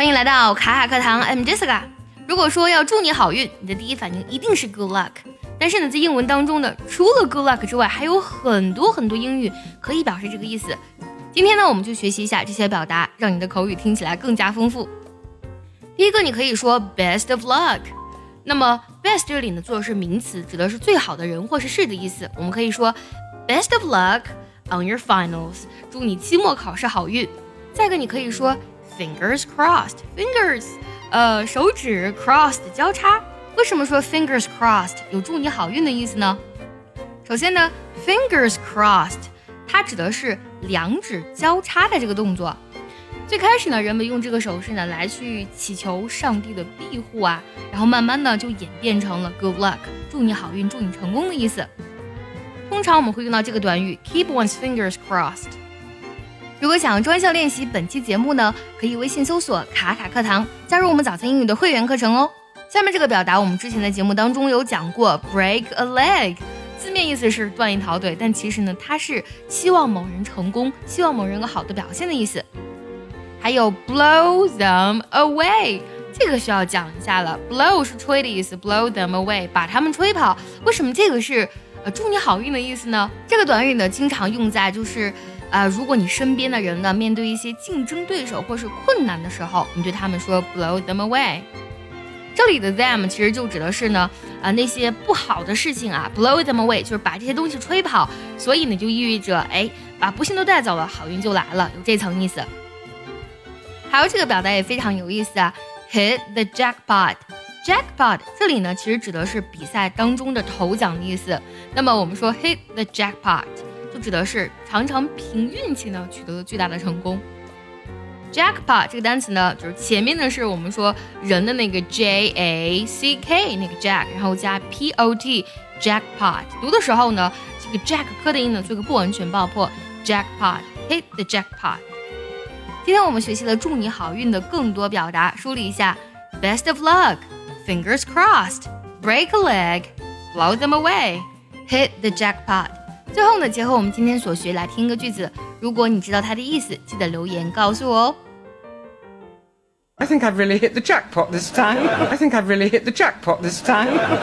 欢迎来到卡卡课堂，I'm Jessica。如果说要祝你好运，你的第一反应一定是 good luck。但是呢，在英文当中呢，除了 good luck 之外，还有很多很多英语可以表示这个意思。今天呢，我们就学习一下这些表达，让你的口语听起来更加丰富。第一个，你可以说 best of luck。那么 best 这里呢，做的是名词，指的是最好的人或是事的意思。我们可以说 best of luck on your finals，祝你期末考试好运。再一个，你可以说 fingers crossed，fingers，呃，手指 crossed 交叉。为什么说 fingers crossed 有祝你好运的意思呢？首先呢，fingers crossed 它指的是两指交叉的这个动作。最开始呢，人们用这个手势呢来去祈求上帝的庇护啊，然后慢慢的就演变成了 good luck，祝你好运，祝你成功的意思。通常我们会用到这个短语 keep one's fingers crossed。如果想专项练习本期节目呢，可以微信搜索卡卡课堂，加入我们早餐英语的会员课程哦。下面这个表达我们之前的节目当中有讲过，break a leg，字面意思是断一条腿，但其实呢，它是希望某人成功，希望某人有好的表现的意思。还有 blow them away，这个需要讲一下了。blow 是吹的意思，blow them away 把他们吹跑。为什么这个是呃祝你好运的意思呢？这个短语呢经常用在就是呃如果你身边的人呢面对一些竞争对手或是困难的时候，你对他们说 blow them away。这里的 them 其实就指的是呢啊那些不好的事情啊，blow them away 就是把这些东西吹跑，所以呢就意味着哎把不幸都带走了，好运就来了，有这层意思。还有这个表达也非常有意思啊，hit the jackpot。jackpot 这里呢，其实指的是比赛当中的头奖的意思。那么我们说 hit the jackpot，就指的是常常凭运气呢取得了巨大的成功。jackpot 这个单词呢，就是前面呢是我们说人的那个 j a c k 那个 jack，然后加 p o t jackpot。读的时候呢，这个 jack 科的音呢做个不完全爆破，jackpot hit the jackpot。今天我们学习了祝你好运的更多表达，梳理一下：best of luck，fingers crossed，break a leg，blow them away，hit the jackpot。最后呢，结合我们今天所学来听一个句子，如果你知道它的意思，记得留言告诉我哦。I think I've really hit the jackpot this time. I think I've really hit the jackpot this time.